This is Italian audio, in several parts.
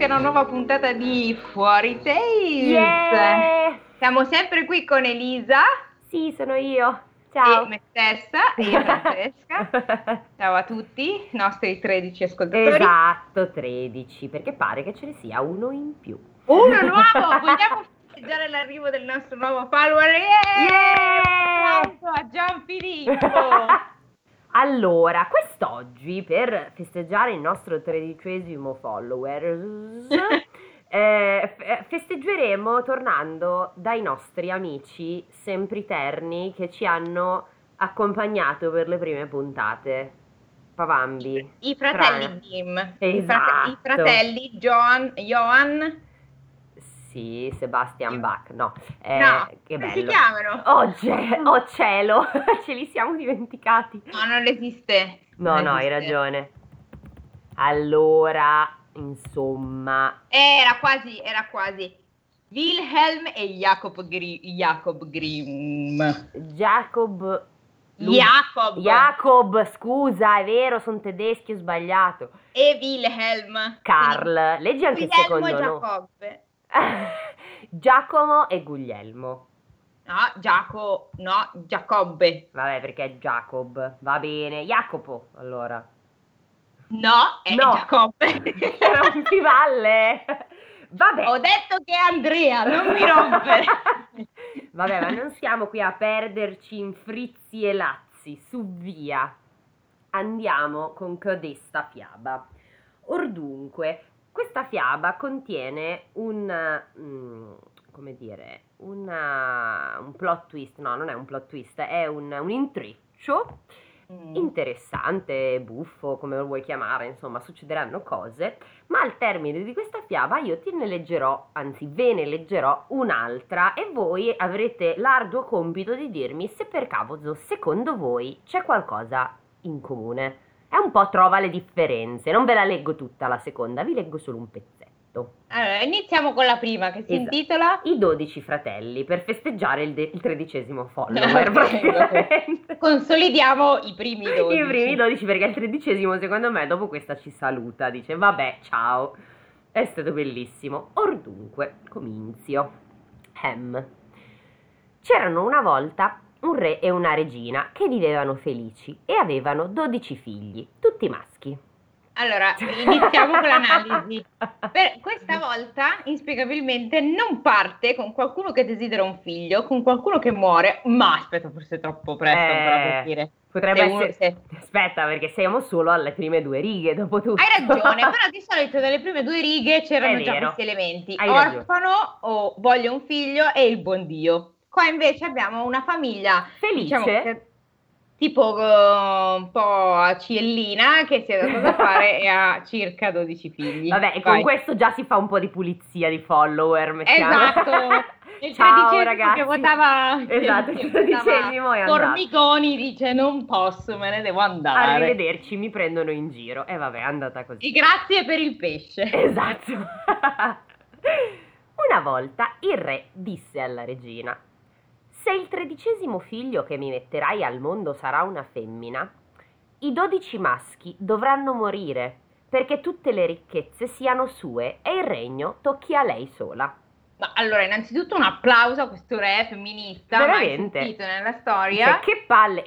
benvenuti a una nuova puntata di Fuori Tales. Yeah! Siamo sempre qui con Elisa Sì, sono io. Ciao. e me stessa io Francesca. Ciao a tutti, i nostri 13 ascoltatori. Esatto, 13, perché pare che ce ne sia uno in più. Uno nuovo! Vogliamo festeggiare l'arrivo del nostro nuovo follower? Yeah! Yeah! A Gianfilippo! Allora, quest'oggi per festeggiare il nostro tredicesimo follower, eh, f- festeggeremo tornando dai nostri amici sempiterni che ci hanno accompagnato per le prime puntate. Pavambi. I fratelli Fra- Grimm. I, frate- Esatto. i fratelli Johan, Johan Sì, Sebastian Bach, no. Eh, no, che come bello. si chiamano? Oh, oh cielo, ce li siamo dimenticati. No, non esiste. No, Non no, hai esiste. ragione. Allora, insomma, Era quasi, era quasi. Wilhelm e Jacob, Gri- Jacob Grimm. Jacob... Lu- Jacob Jacob, scusa, è vero, sono tedeschi, ho sbagliato. e Wilhelm. Carl, leggi anche il Guglielmo secondo e nome. Jacob. Giacomo e Guglielmo. No, Giacomo, no, Giacobbe. Vabbè, perché è Jacob. Va bene. Jacopo, allora. No, è No. Giacobbe. Rompivalle. Vabbè. Ho detto che è Andrea, non mi rompere. Vabbè, ma non siamo qui a perderci in frizzi e lazzi, su via. Andiamo con codesta fiaba. Ordunque, questa fiaba contiene un, mm, come dire, una- un plot twist, no, non è un plot twist, è un, un intreccio Mm. interessante, buffo, come lo vuoi chiamare, insomma, succederanno cose, ma al termine di questa fiaba io te ne leggerò, anzi ve ne leggerò un'altra e voi avrete l'arduo compito di dirmi se per caso, secondo voi, c'è qualcosa in comune. È un po' trova le differenze, non ve la leggo tutta la seconda, vi leggo solo un pezzetto. Allora, iniziamo con la prima che si Esatto. intitola I 12 fratelli per festeggiare il, de- il tredicesimo follower, Ok, praticamente. Consolidiamo i primi 12. I primi 12 perché il tredicesimo secondo me dopo questa ci saluta, dice vabbè ciao, è stato bellissimo. Ordunque, cominzio. Hem. C'erano una volta un re e una regina che vivevano felici e avevano 12 figli, tutti maschi. Allora, iniziamo con l'analisi. Per questa volta, inspiegabilmente, non parte con qualcuno che desidera un figlio, con qualcuno che muore, ma aspetta, forse è troppo presto Eh, per dire. Potrebbe Se uno- essere... se- Aspetta perché siamo solo alle prime due righe dopo tutto. Hai ragione, però di solito dalle prime due righe c'erano già questi elementi. Hai ragione. Orfano o voglio un figlio e il buon Dio. Qua invece abbiamo una famiglia Felice? diciamo, che- tipo eh, un po' a Ciellina che si è data da fare e ha circa 12 figli. Vabbè, e con questo già si fa un po' di pulizia di follower, mettiamo. Esatto. Il Ciao ragazzi. che votava Esatto, che il votava. Formiconi dice non posso, me ne devo andare. Arrivederci, mi prendono in giro. E vabbè, è andata così. E grazie per il pesce. Esatto. Una volta il re disse alla regina: Se il tredicesimo figlio che mi metterai al mondo sarà una femmina, i dodici maschi dovranno morire perché tutte le ricchezze siano sue e il regno tocchi a lei sola. Ma allora, innanzitutto un applauso a questo re femminista Veramente. mai sentito nella Cioè, storia. che palle!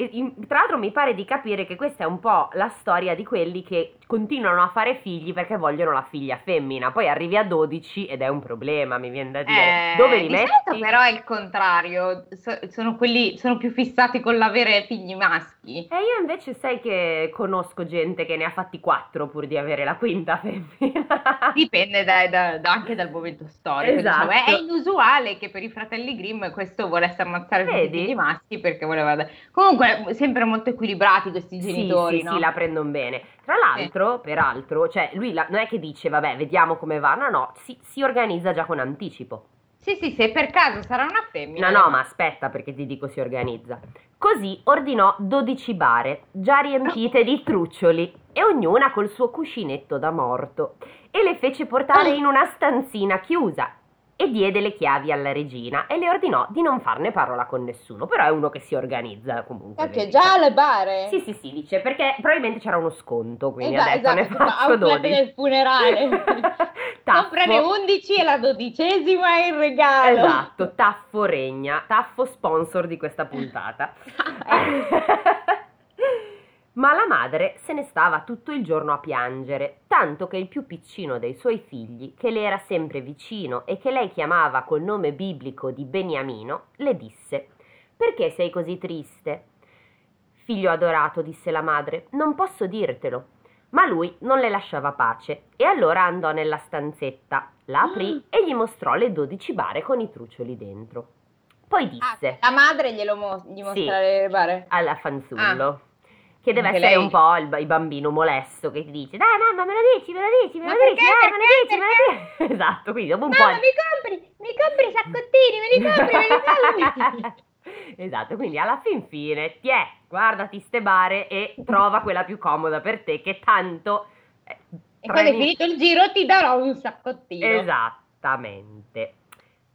Tra l'altro mi pare di capire che questa è un po' la storia di quelli che continuano a fare figli perché vogliono la figlia femmina. Poi arrivi a 12 ed è un problema, mi viene da dire. Eh, Dove li di metti? però è il contrario, So- sono quelli sono più fissati con l'avere figli maschi. E io invece sai che conosco gente che ne ha fatti quattro pur di avere la quinta femmina. Dipende da- da- da- anche dal momento storico. Esatto. diciamo. È inusuale che per i fratelli Grimm questo volesse ammazzare tutti i Vedi? figli maschi perché voleva. Comunque, sempre molto equilibrati questi Sì, genitori, sì, no? sì, la prendono bene. Tra l'altro, peraltro, cioè lui la- non è che dice, vabbè, vediamo come va, no, no, si, si organizza già con anticipo. Sì, sì, se per caso sarà una femmina. No, no, ma aspetta perché ti dico si organizza. Così ordinò 12 bare, già riempite di truccioli, e ognuna col suo cuscinetto da morto, e le fece portare in una stanzina chiusa. E diede le chiavi alla regina e le ordinò di non farne parola con nessuno. Però è uno che si organizza comunque. Perché già alle bare? Sì, sì, sì, dice perché probabilmente c'era uno sconto, quindi esatto, ha detto ne esatto, faccio outlet 12. del funerale. Comprane Taffo. 11 e la dodicesima è il regalo. Esatto, Taffo regna, Taffo sponsor di questa puntata. Ma la madre se ne stava tutto il giorno a piangere, tanto che il più piccino dei suoi figli, che le era sempre vicino e che lei chiamava col nome biblico di Beniamino, le disse: Perché sei così triste? Figlio adorato, disse la madre, non posso dirtelo. Ma lui non le lasciava pace e allora andò nella stanzetta, la aprì e gli mostrò le dodici bare con i trucioli dentro. Poi disse Ah, la madre glielo mo- gli mostra Sì. le bare. alla fanzullo. Che deve Anche essere lei. un po' il, il bambino molesto che ti dice Dai mamma me lo dici, me lo dici, me lo perché, dici, dai, me lo dici, me lo dici Esatto, quindi dopo un po' Mamma, mi compri, mi compri i saccottini, me li compri, me li compri. Esatto, quindi alla fin fine, ti è, guardati ste bare e trova quella più comoda per te che tanto... eh, E quando premi- finito il giro ti darò un saccottino. Esattamente.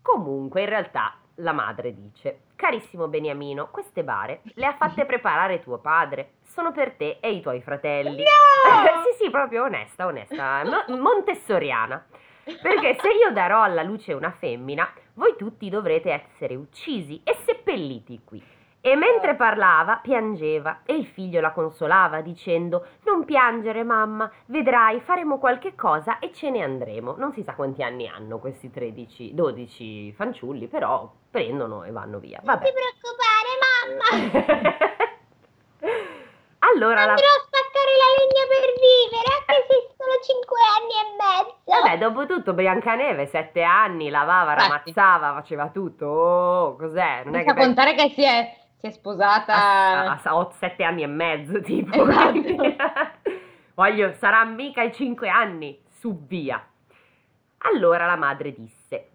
Comunque, in realtà, la madre dice: Carissimo Beniamino, queste bare le ha fatte preparare tuo padre. Sono per te e i tuoi fratelli. No! sì, sì, proprio onesta, onesta. mo- montessoriana. Perché se io darò alla luce una femmina, voi tutti dovrete essere uccisi e seppelliti qui. E mentre parlava, piangeva e il figlio la consolava dicendo: Non piangere, mamma, vedrai, faremo qualche cosa e ce ne andremo. Non si sa quanti anni hanno questi 13, 12 fanciulli, però prendono e vanno via. Non ti Vabbè. preoccupare, mamma. allora la. Andrò a spaccare la legna per vivere, anche se sono 5 anni e mezzo. Vabbè, dopo tutto Biancaneve, sette anni, lavava, Infatti. ramazzava, faceva tutto. Oh, cos'è? Non è Senza che contare che si è, si è sposata. a, a- a- ho sette anni e mezzo, tipo. Esatto. Voglio, sarà mica i cinque anni, su via. Allora la madre disse: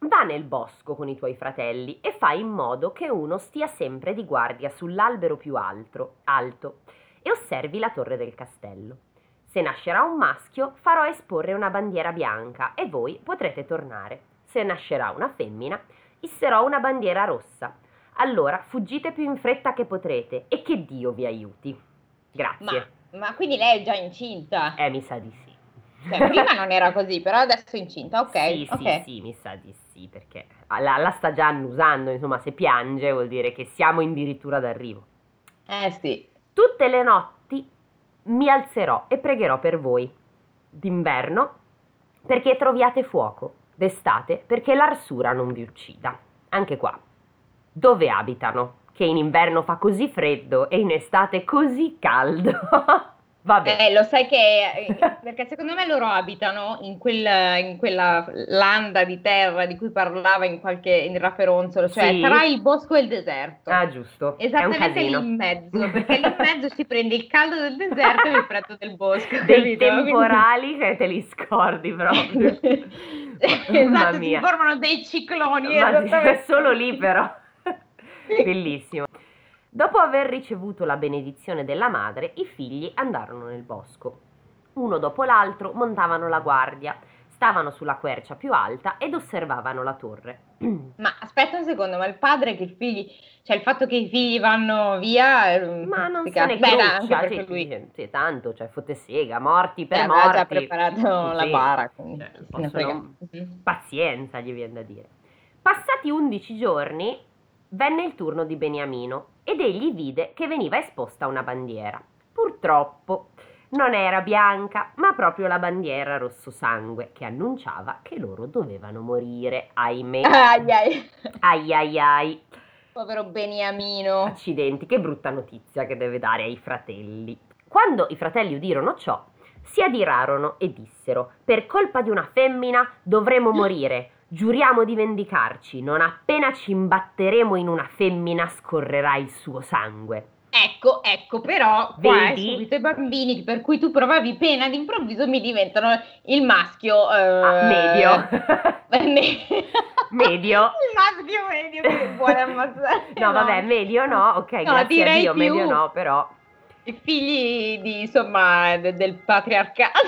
Va nel bosco con i tuoi fratelli e fai in modo che uno stia sempre di guardia sull'albero più alto, alto e osservi la torre del castello. Se nascerà un maschio, farò esporre una bandiera bianca e voi potrete tornare. Se nascerà una femmina, isserò una bandiera rossa. Allora fuggite più in fretta che potrete e che Dio vi aiuti. Grazie. Ma, ma quindi lei è già incinta? Eh, mi sa di sì. Cioè, prima non era così, però adesso è incinta, ok. Sì, ok. sì, sì, mi sa di sì, perché la, la sta già annusando, insomma, se piange vuol dire che siamo addirittura d'arrivo. Eh sì. Tutte le notti mi alzerò e pregherò per voi. D'inverno perché troviate fuoco, d'estate perché l'arsura non vi uccida. Anche qua. Dove abitano? Che in inverno fa così freddo e in estate così caldo. Vabbè. Eh, lo sai che, perché secondo me loro abitano in, quel- in quella landa di terra di cui parlava in qualche in Rafferonzolo, cioè Sì. tra il bosco e il deserto. Ah, giusto. È Esattamente lì in mezzo, perché lì in mezzo si prende il caldo del deserto e il freddo del bosco. Dei capito? Quindi- temporali che te li scordi proprio. Esatto, si formano dei cicloni. Ma esattamente. solo lì però. Bellissimo. Dopo aver ricevuto la benedizione della madre, i figli andarono nel bosco. Uno dopo l'altro montavano la guardia, stavano sulla quercia più alta ed osservavano la torre. Ma aspetta un secondo, ma il padre che i figli, cioè il fatto che i figli vanno via, eh, Ma non se ne cruccia, sì, lui sì, tanto, cioè fotte sega, morti per eh, aveva morti. già preparato la Sì. bara, quindi Cioè, possono-. Mhm. Pazienza, gli viene da dire. Passati undici giorni, venne il turno di Beniamino ed egli vide che veniva esposta una bandiera. Purtroppo non era bianca, ma proprio la bandiera rosso sangue che annunciava che loro dovevano morire. Ahimè. Ai, ai. Ai ai ai. Povero Beniamino. Accidenti, che brutta notizia che deve dare ai fratelli. Quando i fratelli udirono ciò, si adirarono e dissero: Per colpa di una femmina dovremo morire. Giuriamo di vendicarci. Non appena ci imbatteremo in una femmina, scorrerà il suo sangue. Ecco, ecco, però qua è Vedi? subito i bambini per cui tu provavi pena d'improvviso mi diventano il maschio eh, Ah, medio. me- Medio. il maschio medio che vuole ammazzare. No, vabbè, medio no, ok, No, grazie a Dio, più- medio no, però. I figli di, insomma, de- del patriarcato.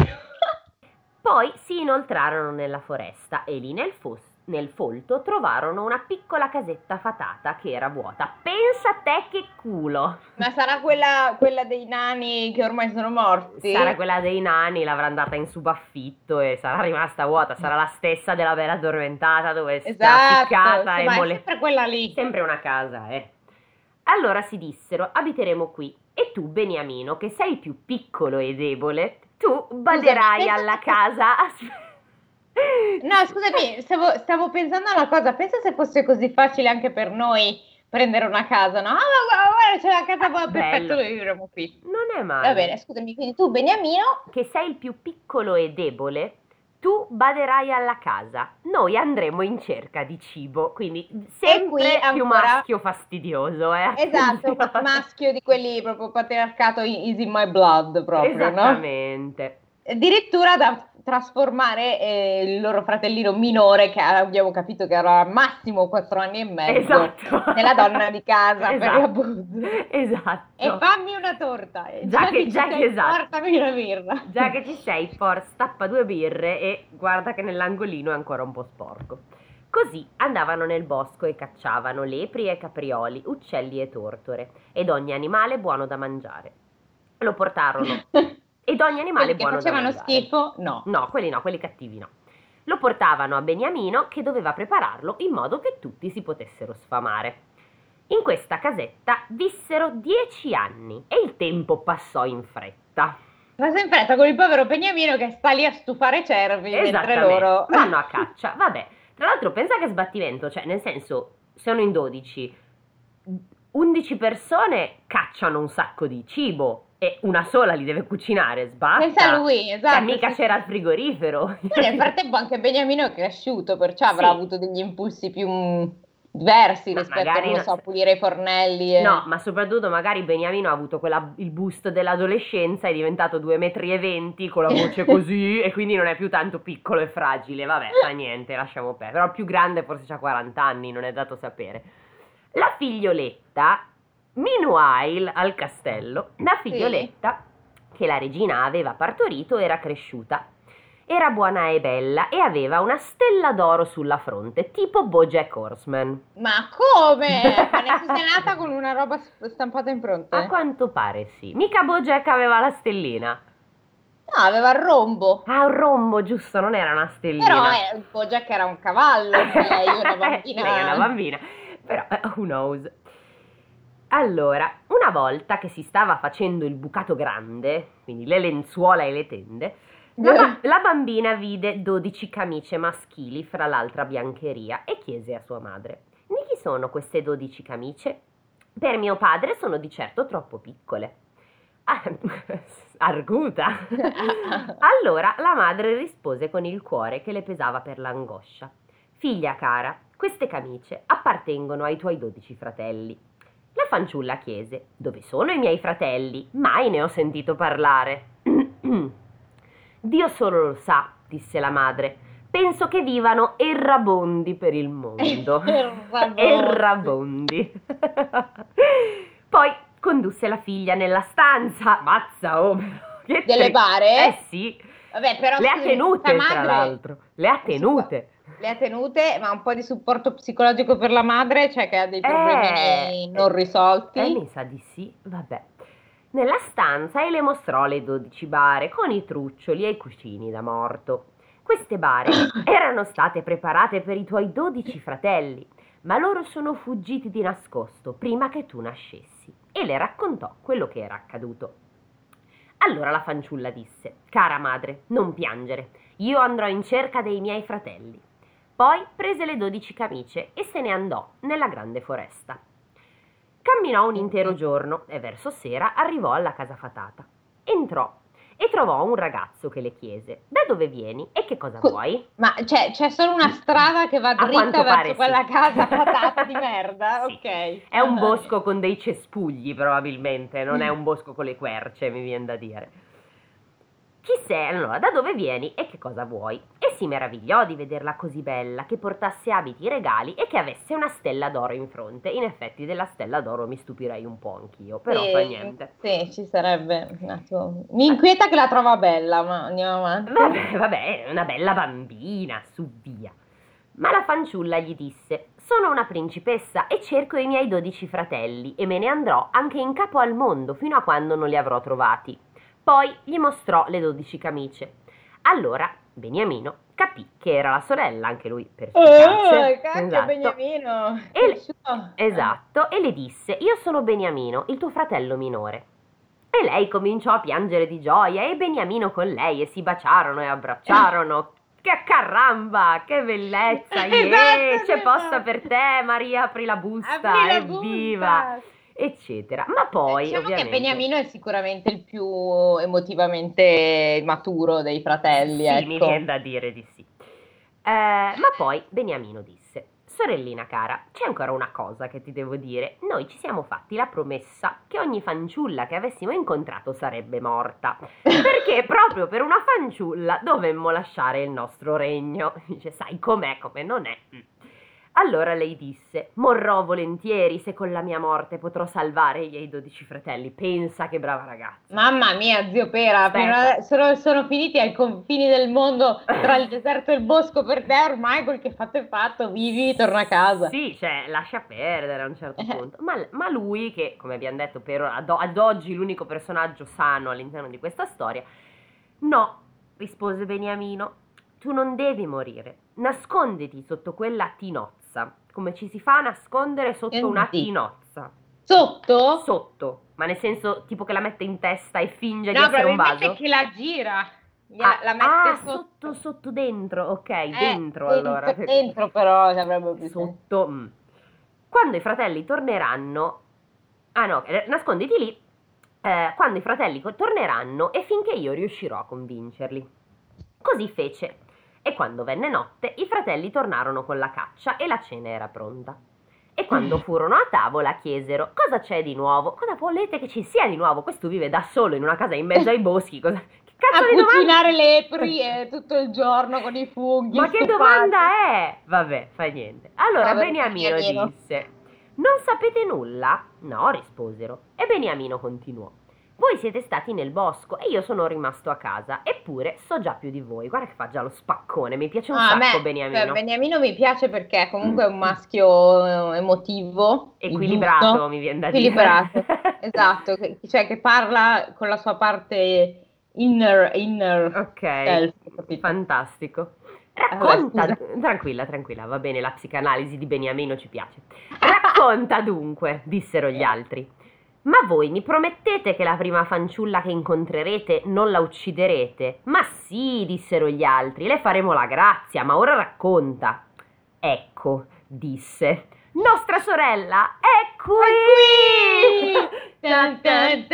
Poi si inoltrarono nella foresta e lì nel, fos- nel folto trovarono una piccola casetta fatata che era vuota. Pensa a te che culo! Ma sarà quella, quella dei nani che ormai sono morti? Sarà quella dei nani, l'avrà andata in subaffitto e sarà rimasta vuota. Sarà la stessa della bella addormentata dove sta Esatto, ficcata sì, e mole- sempre quella lì. Sempre una casa, eh. Allora si dissero, abiteremo qui. E tu, Beniamino, che sei più piccolo e debole, tu baderai pensa alla casa. No, scusami, stavo, stavo pensando a una cosa. Pensa se fosse così facile anche per noi prendere una casa, no? Ah, ma guarda, c'è la casa Bello. perfetto, noi vivremo qui. Non è male. Va bene, scusami, quindi tu, Beniamino, Che sei il più piccolo e debole, tu baderai alla casa. Noi andremo in cerca di cibo, quindi sempre qui più ancora- maschio fastidioso, eh. esatto, maschio di quelli proprio patriarcato is in my blood proprio, no? Addirittura da trasformare eh, il loro fratellino minore, che abbiamo capito che era al massimo 4 anni e mezzo, Esatto. nella donna di casa per Esatto. l'appunto. Esatto. E fammi una torta. E Già che- ci già che sei, esatto. Portami una birra. Già che ci sei, forza, stappa due birre e guarda che nell'angolino è ancora un po' sporco. Così andavano nel bosco e cacciavano lepri e caprioli, uccelli e tortore, ed ogni animale buono da mangiare. Lo portarono. Ed ogni animale Quelli che buono da facevano mangiare. schifo, no. No, quelli no, quelli cattivi no. Lo portavano a Beniamino che doveva prepararlo in modo che tutti si potessero sfamare. In questa casetta vissero dieci anni e il tempo passò in fretta. Cosa in fretta con il povero Beniamino che sta lì a stufare cervi mentre loro... vanno a caccia. Vabbè, tra l'altro pensa che sbattimento, cioè nel senso, sono in 12, 11 persone cacciano un sacco di cibo e una sola li deve cucinare, sbatta. Pensa a lui, esatto. Cioè, mica sì, c'era il frigorifero. Poi nel frattempo anche Beniamino è cresciuto, perciò avrà Sì. avuto degli impulsi più mm, diversi Ma rispetto a, non so, pulire i fornelli. E... No, ma soprattutto magari Beniamino ha avuto quella- il boost dell'adolescenza, è diventato 2,20 metri e 20 con la voce così e quindi non è più tanto piccolo e fragile. Vabbè, fa niente, lasciamo perdere. Però più grande forse ha 40 anni, non è dato sapere. La figlioletta, meanwhile, al castello, la figlioletta che la regina aveva partorito era cresciuta. Era buona e bella e aveva una stella d'oro sulla fronte, tipo Bojack Horseman. Ma come? Ma ne sei nata con una roba stampata in fronte? A quanto pare sì. Mica Bojack aveva la stellina. No, aveva il rombo. Ah, un rombo, giusto, non era una stellina. Però eh, Bojack era un cavallo, lei una bambina. Lei è una bambina. Però, eh, who knows. Allora, una volta che si stava facendo il bucato grande, quindi le lenzuola e le tende, la, ba- la bambina vide 12 camicie maschili fra l'altra biancheria e chiese a sua madre: Di chi sono queste 12 camicie? Per mio padre sono di certo troppo piccole. Ah, arguta. allora la madre rispose con il cuore che le pesava per l'angoscia. Figlia cara, queste camicie appartengono ai tuoi 12 fratelli. La fanciulla chiese: Dove sono i miei fratelli? Mai ne ho sentito parlare. Dio solo lo sa, disse la madre. Penso che vivano errabondi per il mondo. Errabondi. Poi condusse la figlia nella stanza. Mazza, oh, che Delle tri- bare? Eh sì, Vabbè, però le ha tenute tra madre l'altro. Le ha tenute. Le ha tenute, ma un po' di supporto psicologico per la madre, cioè che ha dei problemi Eh, non risolti. Eh, mi sa di sì, vabbè. Nella stanza e le mostrò le 12 bare con i truccioli e i cuscini da morto. Queste bare erano state preparate per i tuoi 12 fratelli, ma loro sono fuggiti di nascosto prima che tu nascessi e le raccontò quello che era accaduto. Allora la fanciulla disse: Cara madre, non piangere, io andrò in cerca dei miei fratelli. Poi prese le dodici camicie e se ne andò nella grande foresta. Camminò un intero giorno e verso sera arrivò alla casa fatata. Entrò e trovò un ragazzo che le chiese: Da dove vieni e che cosa vuoi? Ma c'è, c'è solo una strada che va dritta verso sì. quella casa patata di merda, Sì. ok. È un bosco con dei cespugli, probabilmente, non è un bosco con le querce, mi viene da dire. Chi sei? Allora, da dove vieni e che cosa vuoi? E si meravigliò di vederla così bella, che portasse abiti regali e che avesse una stella d'oro in fronte. In effetti, della stella d'oro mi stupirei un po' anch'io, però Sì, fa niente. Sì, ci sarebbe. Mi inquieta che la trova bella, ma andiamo avanti. Vabbè, vabbè, una bella bambina, su via. Ma la fanciulla gli disse: Sono una principessa e cerco i miei dodici fratelli e me ne andrò anche in capo al mondo fino a quando non li avrò trovati. Poi gli mostrò le dodici camicie. Allora Beniamino capì che era la sorella, anche lui per Oh, cacchio Esatto. Beniamino. E le-. Esatto, e le disse: Io sono Beniamino, il tuo fratello minore. E lei cominciò a piangere di gioia e Beniamino con lei e si baciarono e abbracciarono. Che caramba, che bellezza! Esatto, yeah, c'è esatto. posta per te, Maria, apri la busta, Apri la evviva! busta. Eccetera. Ma poi, diciamo ovviamente. che Beniamino è sicuramente il più emotivamente maturo dei fratelli, Sì, ecco. mi viene da dire di sì. Eh, ma poi Beniamino disse: Sorellina cara, c'è ancora una cosa che ti devo dire. Noi ci siamo fatti la promessa che ogni fanciulla che avessimo incontrato sarebbe morta. Perché proprio per una fanciulla dovemmo lasciare il nostro regno. Dice, sai com'è, come non è. Allora lei disse: Morrò volentieri se con la mia morte potrò salvare i miei dodici fratelli. Pensa che brava ragazza. Mamma mia, zio Pera, ade- sono, sono finiti ai confini del mondo tra il deserto e il bosco per te, ormai quel che fatto è fatto, vivi, torna a casa. Sì, cioè, lascia perdere a un certo Eh. punto. Ma, ma lui, che come abbiamo detto, per ad, ad oggi l'unico personaggio sano all'interno di questa storia, no, rispose Beniamino, tu non devi morire. Nasconditi sotto quella tinozza, come ci si fa a nascondere sotto una Senti. tinozza. Sotto? Sotto, ma nel senso tipo che la mette in testa e finge di no, essere un vaso. che la gira, Ah, la mette ah, sotto. sotto, sotto dentro, ok, Eh, dentro dentro, allora. Dentro però avrebbe più sotto. mm. Quando i fratelli torneranno, ah no, eh, nasconditi lì. eh, quando i fratelli torneranno e finché io riuscirò a convincerli. Così fece. E quando venne notte, i fratelli tornarono con la caccia e la cena era pronta. E quando furono a tavola chiesero: Cosa c'è di nuovo? Cosa volete che ci sia di nuovo? Questo vive da solo in una casa in mezzo ai boschi. Cosa... Che A cazzo di domanda? cucinare lepri eh, tutto il giorno con i funghi. Ma che domanda è? Vabbè, fa niente. Allora Beniamino Beniamino. disse: Non sapete nulla? No, risposero. E Beniamino continuò. Voi siete stati nel bosco e io sono rimasto a casa, eppure so già più di voi. Guarda che fa già lo spaccone, mi piace un Ah, sacco me, Beniamino. cioè, Beniamino mi piace perché comunque è un maschio eh, emotivo, il Equilibrato, giusto, mi viene da equilibrato, dire. esatto, che- cioè che parla con la sua parte inner, inner ok, self, fantastico. Vabbè, Racconta, scusa. tranquilla, tranquilla, va bene, la psicanalisi di Beniamino ci piace. Racconta dunque, dissero gli altri. Ma voi mi promettete che la prima fanciulla che incontrerete non la ucciderete? Ma sì, dissero gli altri, le faremo la grazia, ma ora racconta. Ecco, disse, nostra sorella è qui! Tan, tan,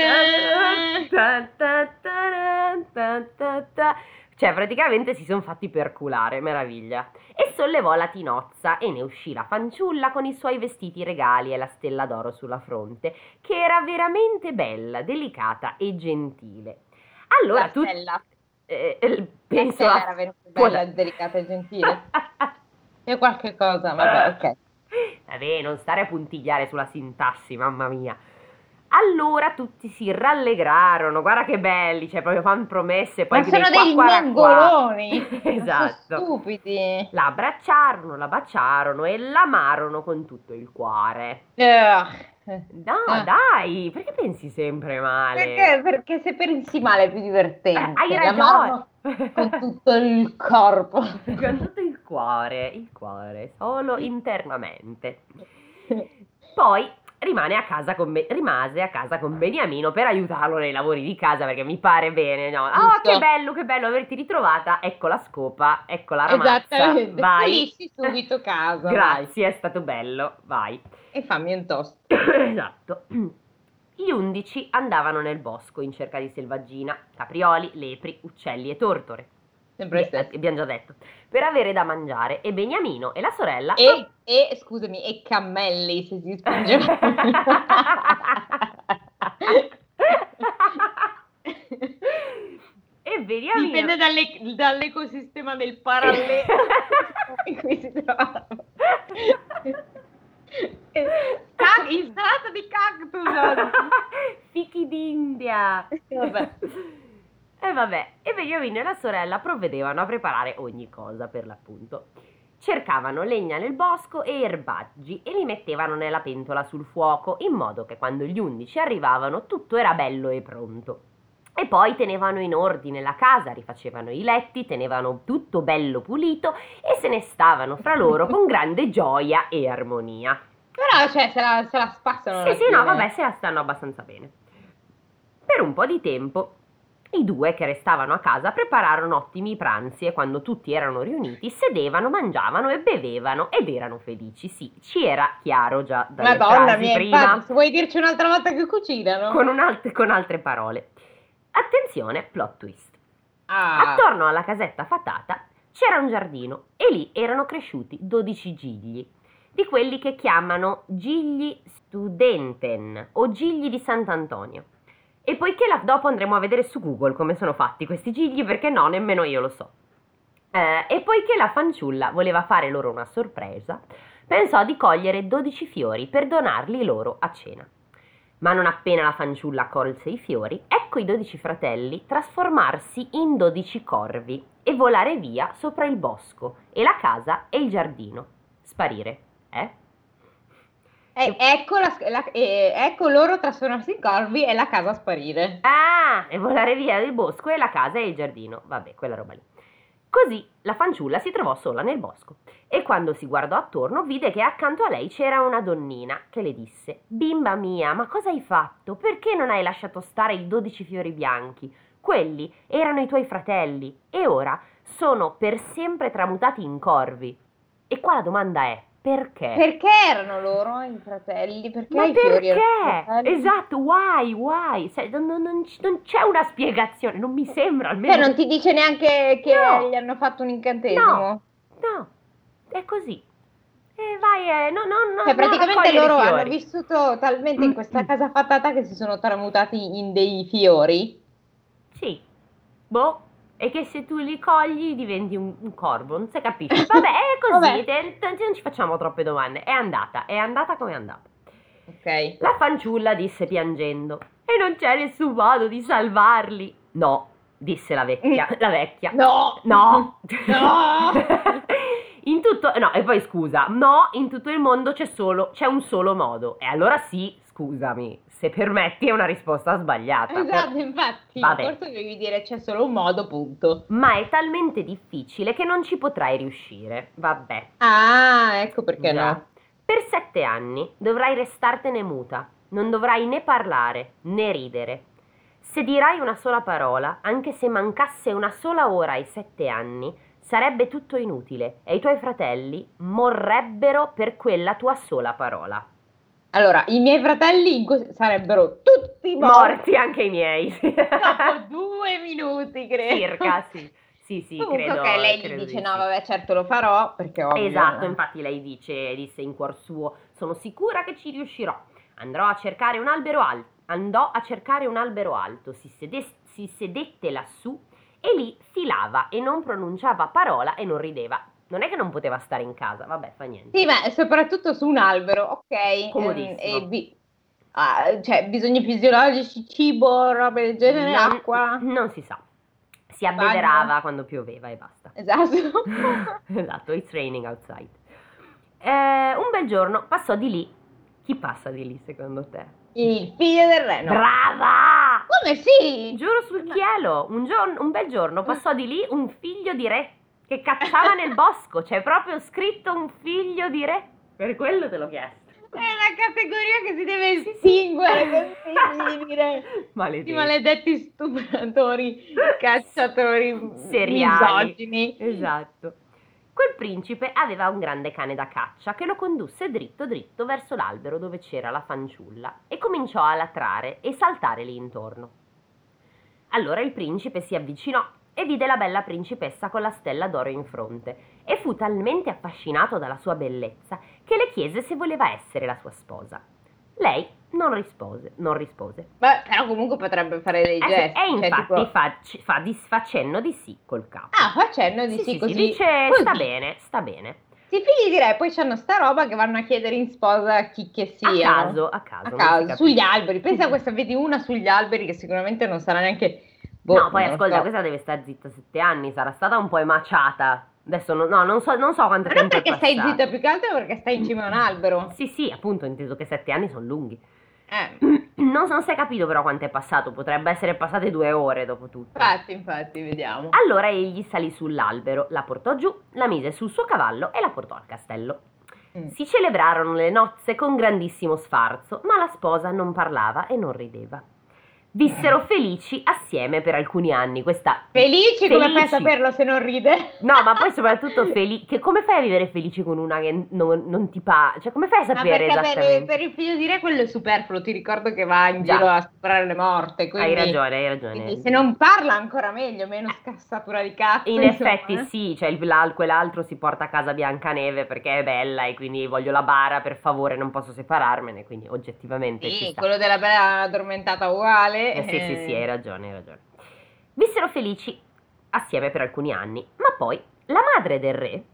Cioè, praticamente si sono fatti perculare, meraviglia. E sollevò la tinozza e ne uscì la fanciulla con i suoi vestiti regali e la stella d'oro sulla fronte, che era veramente bella, delicata e gentile. Allora La tu stella. eh, eh, penso La stella era veramente bella, delicata e gentile. C'è qualche cosa, vabbè, ok. Vabbè, non stare a puntigliare sulla sintassi, mamma mia. Allora tutti si rallegrarono, guarda che belli, cioè proprio fanno promesse, poi Ma sono qua, qua. mongoloni! Esatto. Stupidi! La abbracciarono, la baciarono e l'amarono con tutto il cuore. Eh, No, Ah. dai, perché pensi sempre male? Perché, perché se pensi male è più divertente. Eh, hai ragione. Con tutto il corpo. con tutto il cuore, il cuore, solo internamente. Poi rimane a casa con Be- rimase a casa con Beniamino per aiutarlo nei lavori di casa perché mi pare bene, no? Oh, che bello, che bello averti ritrovata. Ecco la scopa, ecco la ramazza. Vai. Pulisci subito casa. vai. Grazie, è stato bello. Vai. E fammi un toast. esatto. Gli undici andavano nel bosco in cerca di selvaggina, caprioli, lepri, uccelli e tortore. Sempre Beh, abbiamo già detto. Per avere da mangiare e Beniamino e la sorella E, e, scusami, e cammelli se si spingeva. e Beniamino Dipende dalle- dall'ecosistema del parallelo in cui si trova. Cac- insalata di cactus Fichi d'India. Vabbè. E vabbè, e Beniamino e la sorella provvedevano a preparare ogni cosa per l'appunto. cercavano legna nel bosco e erbaggi e li mettevano nella pentola sul fuoco, in modo che quando gli undici arrivavano tutto era bello e pronto. E poi tenevano in ordine la casa, rifacevano i letti, tenevano tutto bello pulito e se ne stavano fra loro con grande gioia e armonia. Però, cioè, se la, se la spassano. Sì, sì, no, vabbè, se la stanno abbastanza bene. Per un po' di tempo i due che restavano a casa prepararono ottimi pranzi e quando tutti erano riuniti sedevano, mangiavano e bevevano ed erano felici. Sì, ci era chiaro già dalle Madonna frasi mia, prima. infatti, vuoi dirci un'altra volta che cucinano? Con, alt- con altre parole. Attenzione, plot twist. Ah, Attorno alla casetta fatata c'era un giardino e lì erano cresciuti 12 gigli, di quelli che chiamano gigli studenten o gigli di Sant'Antonio. E poiché la- dopo andremo a vedere su Google come sono fatti questi gigli, perché no, nemmeno io lo so. Eh, e poiché la fanciulla voleva fare loro una sorpresa, pensò di cogliere 12 fiori per donarli loro a cena. Ma non appena la fanciulla colse i fiori, ecco i dodici fratelli trasformarsi in dodici corvi e volare via sopra il bosco e la casa e il giardino. Sparire, eh? Eh, ecco, la- la- eh, ecco loro trasformarsi in corvi e la casa sparire. Ah, e volare via del bosco e la casa e il giardino. Vabbè, quella roba lì. Così la fanciulla si trovò sola nel bosco e quando si guardò attorno vide che accanto a lei c'era una donnina che le disse: Bimba mia, ma cosa hai fatto? Perché non hai lasciato stare i dodici fiori bianchi? Quelli erano i tuoi fratelli e ora sono per sempre tramutati in corvi. E qua la domanda è: perché? Perché erano loro i fratelli? Perché Ma perché? Esatto, why, why? Sai, non, non- non c'è una spiegazione, non mi sembra almeno. Cioè, non ti dice neanche che No. gli hanno fatto un incantesimo? No. No, è così. E vai, eh, no, no, no. Cioè, no, praticamente raccogliere loro hanno vissuto talmente in questa casa fatata che si sono tramutati in dei fiori. Sì. Boh. E che se tu li cogli diventi un, un corvo, non si capisce. Vabbè, è così, Vabbè. te- te- non ci facciamo troppe domande. È andata, è andata come è andata. Ok. La fanciulla disse piangendo: E non c'è nessun modo di salvarli. No, disse la vecchia. La vecchia. No! No! No! in tutto, no, e poi scusa, no, in tutto il mondo c'è solo, c'è un solo modo. E allora sì, scusami, se permetti è una risposta sbagliata. Esatto, infatti, Vabbè. forse devi dire c'è solo un modo, punto. Ma è talmente difficile che non ci potrai riuscire. Vabbè. Ah, ecco perché Già. no. Per sette anni dovrai restartene muta, non dovrai né parlare né ridere. Se dirai una sola parola, anche se mancasse una sola ora ai sette anni, sarebbe tutto inutile e i tuoi fratelli morrebbero per quella tua sola parola. Allora, i miei fratelli sarebbero tutti morti Morti anche i miei. dopo due minuti, credo. Circa, sì. Sì, sì, Comunque, credo. ok, lei gli credo dice di no, sì. vabbè, certo lo farò, perché ovvio. Esatto, infatti lei dice, disse in cuor suo, sono sicura che ci riuscirò. Andrò a cercare un albero alto. Andò a cercare un albero alto, si, sede- si sedette lassù e lì filava e non pronunciava parola e non rideva. Non è che non poteva stare in casa, vabbè, fa niente. Sì, ma soprattutto su un albero, ok. ehm, Comodissimo. e bi- ah, cioè, bisogni fisiologici, cibo, robe del genere, Non- acqua. Non si sa. Si Bagno. abbederava quando pioveva e basta. Esatto. esatto, it's raining outside. Eh, un bel giorno passò di lì. Chi passa di lì secondo te? Il figlio del re, no. Brava! Come sì? Giuro sul cielo, un, giorno- un bel giorno passò di lì un figlio di re che cacciava nel bosco. C'è proprio scritto un figlio di re. Per quello te l'ho chiesto. È una categoria che si deve Sì, sì. estinguere con i figli di re. Questi Maledetti. maledetti stupratori, cacciatori, Seriali. misogini. Esatto. Quel principe aveva un grande cane da caccia che lo condusse dritto dritto verso l'albero dove c'era la fanciulla e cominciò a latrare e saltare lì intorno. Allora il principe si avvicinò e vide la bella principessa con la stella d'oro in fronte e fu talmente affascinato dalla sua bellezza che le chiese se voleva essere la sua sposa. Lei non rispose, non rispose. Beh, però comunque potrebbe fare dei Eh gesti. e cioè, infatti tipo- fa, fa, dis- fa cenno di sì col capo. Ah, facendo di Sì, sì, sì, così. sì, dice così. sta bene, sta bene. Sì, figli di re, poi c'hanno sta roba che vanno a chiedere in sposa chi che sia. A caso, a caso. A caso, sugli alberi. Pensa a questa, vedi una sugli alberi che sicuramente non sarà neanche... boh, no, poi non ascolta, so. questa deve stare zitta sette anni, sarà stata un po' emaciata. Adesso no, no, non, so, non so quanto Ma non tempo è perché stai zitta, più che altro perché stai in cima a un albero. Sì, sì, appunto, ho inteso che sette anni sono lunghi. Eh, Non so se hai capito però quanto è passato, potrebbe essere passate due ore dopo tutto. infatti, infatti, vediamo. Allora egli salì sull'albero, la portò giù, la mise sul suo cavallo e la portò al castello. Mm. Si celebrarono le nozze con grandissimo sfarzo, ma la sposa non parlava e non rideva. Vissero felici assieme per alcuni anni. Questa Felici, come fai a Felici. saperlo se non ride? No, ma poi soprattutto felici. Che come fai a vivere felici con una che non, non ti pa... Cioè, come fai a Ma sapere perché per, esattamente? per il figlio di re quello è superfluo, ti ricordo che va in Già. giro a stuprare le morte, quindi, Hai ragione, hai ragione. se non parla ancora meglio, meno scassatura di cazzo. In insomma, effetti eh. sì, cioè quell'altro si porta a casa Biancaneve perché è bella e quindi voglio la bara, per favore non posso separarmene, quindi oggettivamente Sì, quello della bella addormentata uguale. Eh, sì, sì, eh. sì, hai ragione, hai ragione. Vissero felici assieme per alcuni anni, ma poi la madre del re,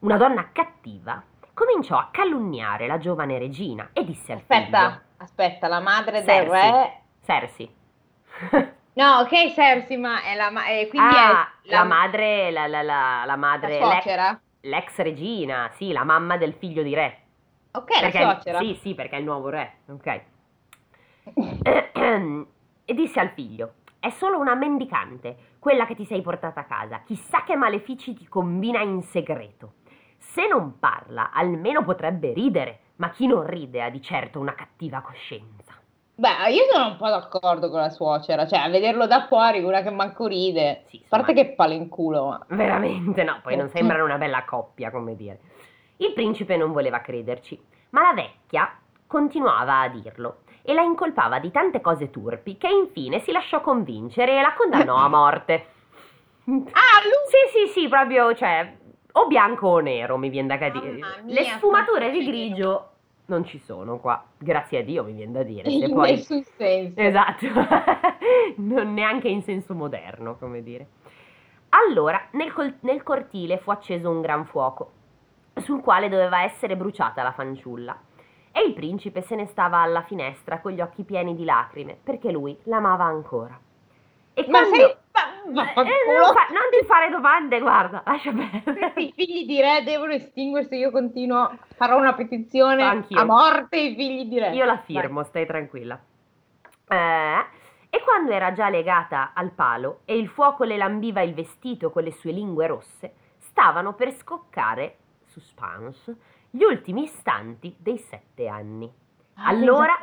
una donna cattiva, cominciò a calunniare la giovane regina e disse al Aspetta, aspetta, la madre del Cersei. re... figlio, Cersei. No, ok, Cersei, ma è la... ma- eh, quindi ah, è la, madre, la, la, la, la la madre, l'ex, suocera? l'ex regina, sì, la mamma del figlio di re. Ok, Perché- la suocera. Sì, sì, perché è il nuovo re, ok. e disse al figlio: È solo una mendicante, quella che ti sei portata a casa. Chissà che malefici ti combina in segreto. Se non parla, almeno potrebbe ridere, ma chi non ride ha di certo una cattiva coscienza. Beh, io sono un po' d'accordo con la suocera, cioè a vederlo da fuori, quella che manco ride. Sì, A parte che in culo, ma... Veramente no, poi non sembrano una bella coppia, come dire. Il principe non voleva crederci, ma la vecchia continuava a dirlo e la incolpava di tante cose turpi che infine si lasciò convincere e la condannò a morte. Ah, lui! Sì, sì, sì, proprio, cioè, o bianco o nero, mi viene da dire. Mia, Le sfumature di grigio non ci sono qua, grazie a Dio, mi viene da dire. Se In poi... nessun senso. Esatto, non neanche in senso moderno, come dire. Allora, nel, col- nel cortile fu acceso un gran fuoco, sul quale doveva essere bruciata la fanciulla. E il principe se ne stava alla finestra con gli occhi pieni di lacrime, perché lui l'amava ancora. E Ma quando- sei... ma- Eh, vaffanculo. non, fa- non ti fare domande, guarda, lascia perdere. Questi figli di re devono estinguersi, io continuo, farò una petizione Anch'io. a morte i figli di re. Io la firmo, stai tranquilla. Eh, e quando era già legata al palo e il fuoco le lambiva il vestito con le sue lingue rosse, stavano per scoccare, suspense, gli ultimi istanti dei sette anni. Ah, allora-.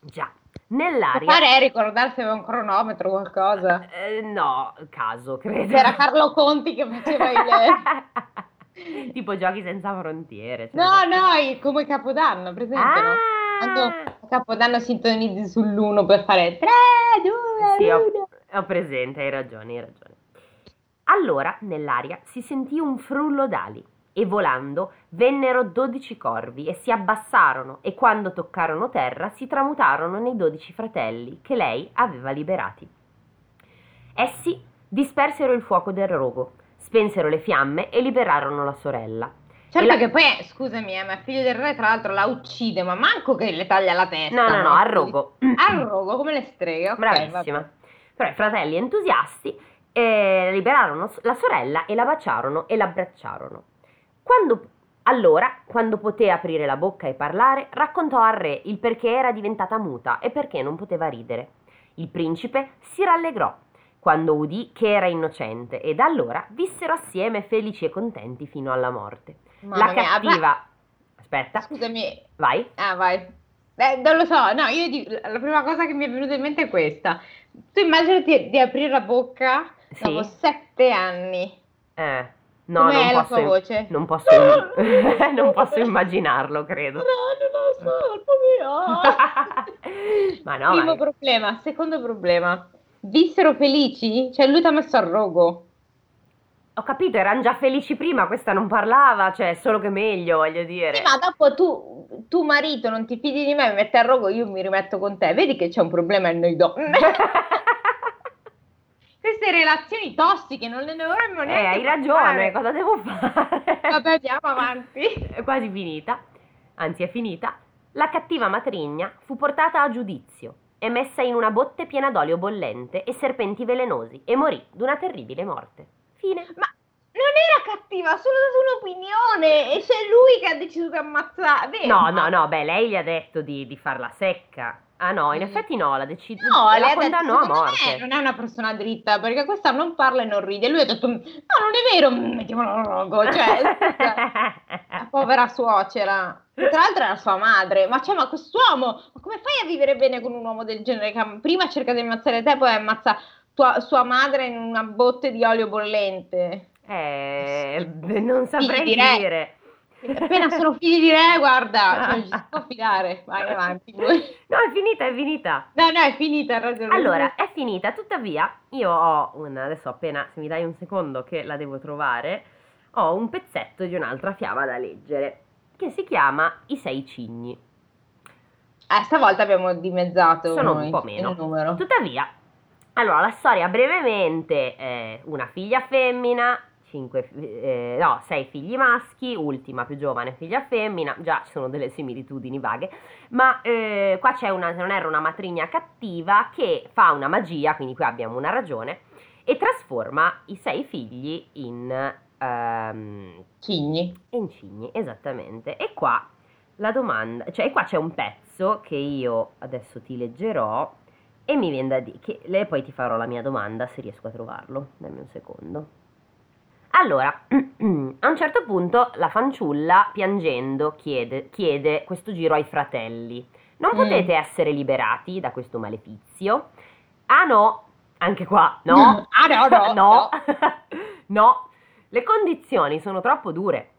Già, nell'aria... fare ricordarsi aveva un cronometro o qualcosa. Eh, no, caso, credo. C'era Carlo Conti che faceva il... tipo giochi senza frontiere. cioè- No, no, il- come Capodanno, presente, no? Ah! Quando a Capodanno sintonizzi sull'uno per fare 3, 2, Sì, ho, 1. ho presente, hai ragione, hai ragione. Allora, nell'aria si sentì un frullo d'ali e volando vennero dodici corvi e si abbassarono e quando toccarono terra si tramutarono nei dodici fratelli che lei aveva liberati. Essi dispersero il fuoco del rogo, spensero le fiamme e liberarono la sorella. Certo la- che poi, scusami, eh, ma il figlio del re tra l'altro la uccide, ma manco che le taglia la testa. No, no, no, a rogo. A rogo, come le streghe, ok, Bravissima. vabbè. Però i fratelli entusiasti eh, liberarono la sorella e la baciarono e l'abbracciarono. Quando, allora, quando poté aprire la bocca e parlare, raccontò al re il perché era diventata muta e perché non poteva ridere. Il principe si rallegrò quando udì che era innocente e da allora vissero assieme felici e contenti fino alla morte. Mamma la mia, cattiva... ma- Aspetta, Scusami, vai. ah vai. Eh, non lo so, no, io di- la prima cosa che mi è venuta in mente è questa. Tu immaginati di aprire la bocca Sì. dopo sette anni. Eh, no, Com'è non la posso, tua voce? non posso, non posso immaginarlo, credo. No, non lo so, ma no, Primo ma- problema. Secondo problema. Vissero felici? Cioè lui ti ha messo al rogo. ho capito, erano già felici prima, questa non parlava, cioè, solo che meglio, voglio dire. Sì, ma dopo tu, tu marito, non ti fidi di me, mi metti al rogo, io mi rimetto con te. Vedi che c'è un problema e noi donne. Queste relazioni tossiche non le dovremmo eh, neanche hai ragione, fare. cosa devo fare? Vabbè, andiamo avanti. È quasi finita, anzi è finita. La cattiva matrigna fu portata a giudizio e messa in una botte piena d'olio bollente e serpenti velenosi e morì d'una terribile morte. Fine. Ma non era cattiva, solo un'opinione e c'è lui che ha deciso di ammazzare. No, no, no, beh, lei gli ha detto di, di farla secca. Ah no, in Mm. effetti no, la decide No, la condannò a morte. me non è una persona dritta perché questa non parla e non ride. Lui ha detto, no, non è vero, mm, mettiamolo a rogo. Cioè, la povera suocera. Tra l'altro è la sua madre. Ma cioè, ma quest'uomo, ma come fai a vivere bene con un uomo del genere che prima cerca di ammazzare te, poi ammazza tua- sua madre in una botte di olio bollente? Eh, non saprei Figli di re. dire. Appena sono figli di re, guarda, cioè, ci si può fidare. Vai avanti. voi. No, è finita, è finita. No, no, è finita, ragione. Allora, è finita, tuttavia, io ho un, adesso appena, se mi dai un secondo che la devo trovare, ho un pezzetto di un'altra fiaba da leggere, che si chiama I sei cigni. Eh, stavolta abbiamo dimezzato Sono noi un po' meno. il numero. Tuttavia, allora, la storia brevemente è una figlia femmina, cinque, fi- eh, no, sei figli maschi, ultima più giovane figlia femmina, già ci sono delle similitudini vaghe, ma eh, qua c'è una, non erro, una matrigna cattiva che fa una magia, quindi qui abbiamo una ragione, e trasforma i sei figli in, ehm, Cigni. in cigni, esattamente. E qua la domanda, cioè qua c'è un pezzo che io adesso ti leggerò e mi viene da dire che e poi ti farò la mia domanda se riesco a trovarlo. Dammi un secondo. Allora, a un certo punto la fanciulla piangendo chiede, chiede questo giro ai fratelli. Non Mm. potete essere liberati da questo malefizio? Ah no, anche qua, no. Ah, no, no, no. No, le condizioni sono troppo dure.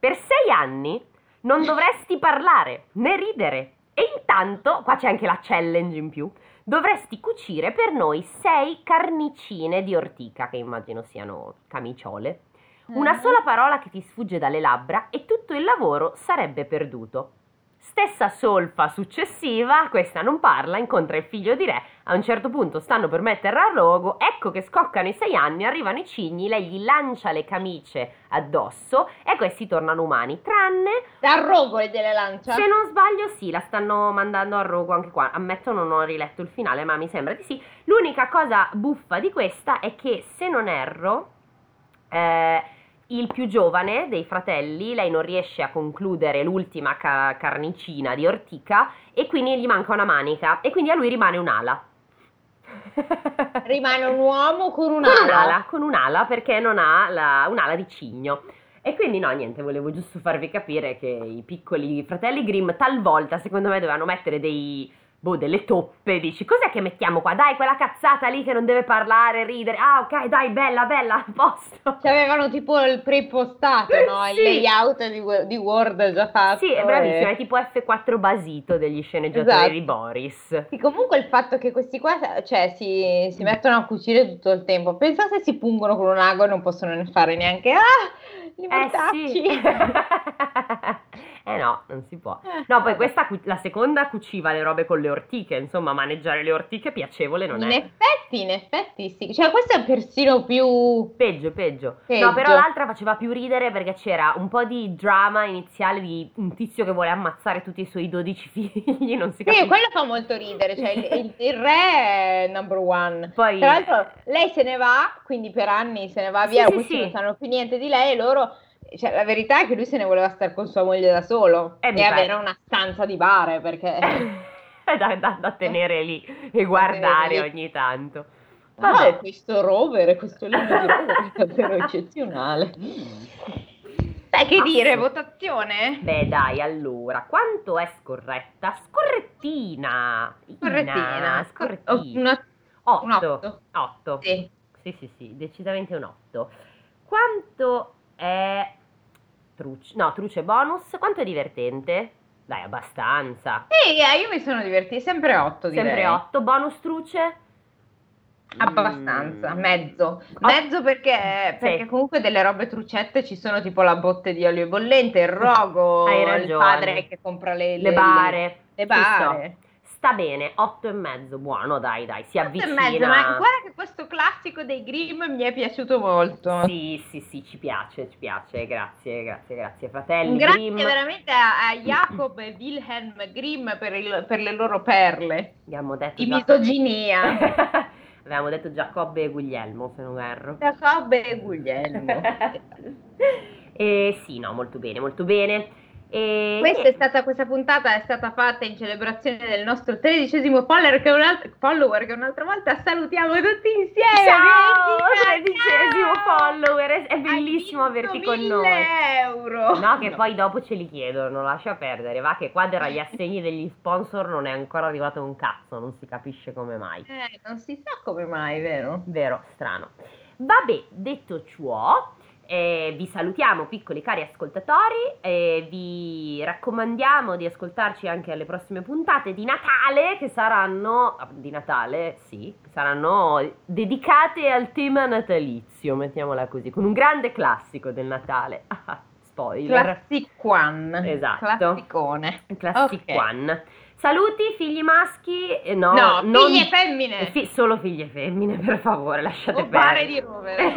Per sei anni non dovresti parlare né ridere. E intanto, qua c'è anche la challenge in più, dovresti cucire per noi sei carnicine di ortica, che immagino siano camiciole. Una Mhm. sola parola che ti sfugge dalle labbra e tutto il lavoro sarebbe perduto. Stessa solfa successiva, questa non parla, incontra il figlio di re, a un certo punto stanno per metterla a rogo, ecco che scoccano i sei anni, arrivano i cigni, lei gli lancia le camicie addosso e questi tornano umani, tranne, Dal rogo e delle lancia. se non sbaglio sì, la stanno mandando a rogo anche qua, ammetto non ho riletto il finale ma mi sembra di sì, l'unica cosa buffa di questa è che se non erro... eh, il più giovane dei fratelli, lei non riesce a concludere l'ultima ca- carnicina di ortica e quindi gli manca una manica e quindi a lui rimane un'ala. Rimane un uomo con Con un'ala. un'ala, con un'ala perché non ha la- un'ala di cigno. E quindi no, niente, volevo giusto farvi capire che i piccoli fratelli Grimm talvolta secondo me dovevano mettere dei boh, delle toppe, dici, cos'è che mettiamo qua? Dai, quella cazzata lì che non deve parlare, ridere. Ah, ok, dai, bella, bella, a posto. Cioè, avevano tipo il preimpostato, no? Il Sì. layout di, di Word già fatto. Sì, è bravissima, e- è tipo F4 basito degli sceneggiatori Esatto. di Boris. Sì, comunque il fatto che questi qua, cioè, si, si mettono a cucire tutto il tempo. Pensa se si pungono con un ago e non possono fare neanche. Ah, li Eh mortacci! sì. eh no, non si può. Eh, No, poi questa, la seconda cuciva le robe con le ortiche, insomma, maneggiare le ortiche piacevole non In è. effetti, in effetti sì. Cioè, questo è persino più... Peggio, peggio. Peggio. No, però l'altra faceva più ridere perché c'era un po' di drama iniziale di un tizio che vuole ammazzare tutti i suoi 12 figli, non si Sì, capisce. quello fa molto ridere, cioè il, il- il re è number one. Poi Tra l'altro lei se ne va, quindi per anni se ne va via, Sì, sì, questi sì. non sanno più niente di lei e loro... Cioè, la verità è che lui se ne voleva stare con sua moglie da solo Eh, e avere una stanza di bare perché... è da, da- da tenere lì e guardare lì. ogni tanto. Ah, Vabbè. questo rover, questo libro rover è davvero eccezionale. Sai che dire, Asso. votazione? Beh, dai, allora, quanto è scorretta? Scorrettina! Scorrettina. Scorrettina. Una- 8. un otto. 8. sì. Sì, sì, sì, decisamente un 8. Quanto è truce? No, truce bonus. Quanto è divertente? Dai, abbastanza. Sì, eh, io mi sono divertita, sempre 8 direi. Sempre 8. Bonus truce? Abbastanza, Mm. mezzo. Mezzo perché, Sì. perché comunque delle robe truccette ci sono tipo la botte di olio bollente, il rogo, Hai il padre che compra le, Le bare. Le Ci bare. Sta bene, 8 e mezzo, buono, dai, dai, si Otto e avvicina. mezzo, ma guarda che questo classico dei Grimm mi è piaciuto molto. Sì, sì, sì, ci piace, ci piace, grazie, grazie, grazie, fratelli. Un grazie Grimm. veramente a, a Jacob e Wilhelm Grimm per, il- per le loro perle Abbiamo detto di misoginia. Avevamo detto Giacobbe e Guglielmo, se non erro. Giacobbe e Guglielmo. e sì, no, molto bene, molto bene. E questa, è stata, questa puntata è stata fatta in celebrazione del nostro tredicesimo follower che, follower che un'altra volta salutiamo tutti insieme. Ciao, tredicesimo follower, è bellissimo averti con noi. euro. No, che poi dopo ce li chiedono, lascia perdere, va che qua tra gli assegni degli sponsor non è ancora arrivato un cazzo, non si capisce come mai. Eh, non si sa come mai, vero? Vero, strano. Vabbè, detto ciò, eh, vi salutiamo piccoli cari ascoltatori e vi raccomandiamo di ascoltarci anche alle prossime puntate di Natale che saranno ah, di Natale, sì, saranno dedicate al tema natalizio, mettiamola così, con un grande classico del Natale. spoiler. Classic one. Esatto. Classicone. Classic okay. one. Saluti, figli maschi, eh, no, no non... figlie femmine. Fi- solo figlie femmine, per favore, lasciate o perdere. di rovere.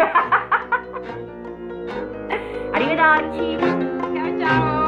Arrivederci. Ciao ciao.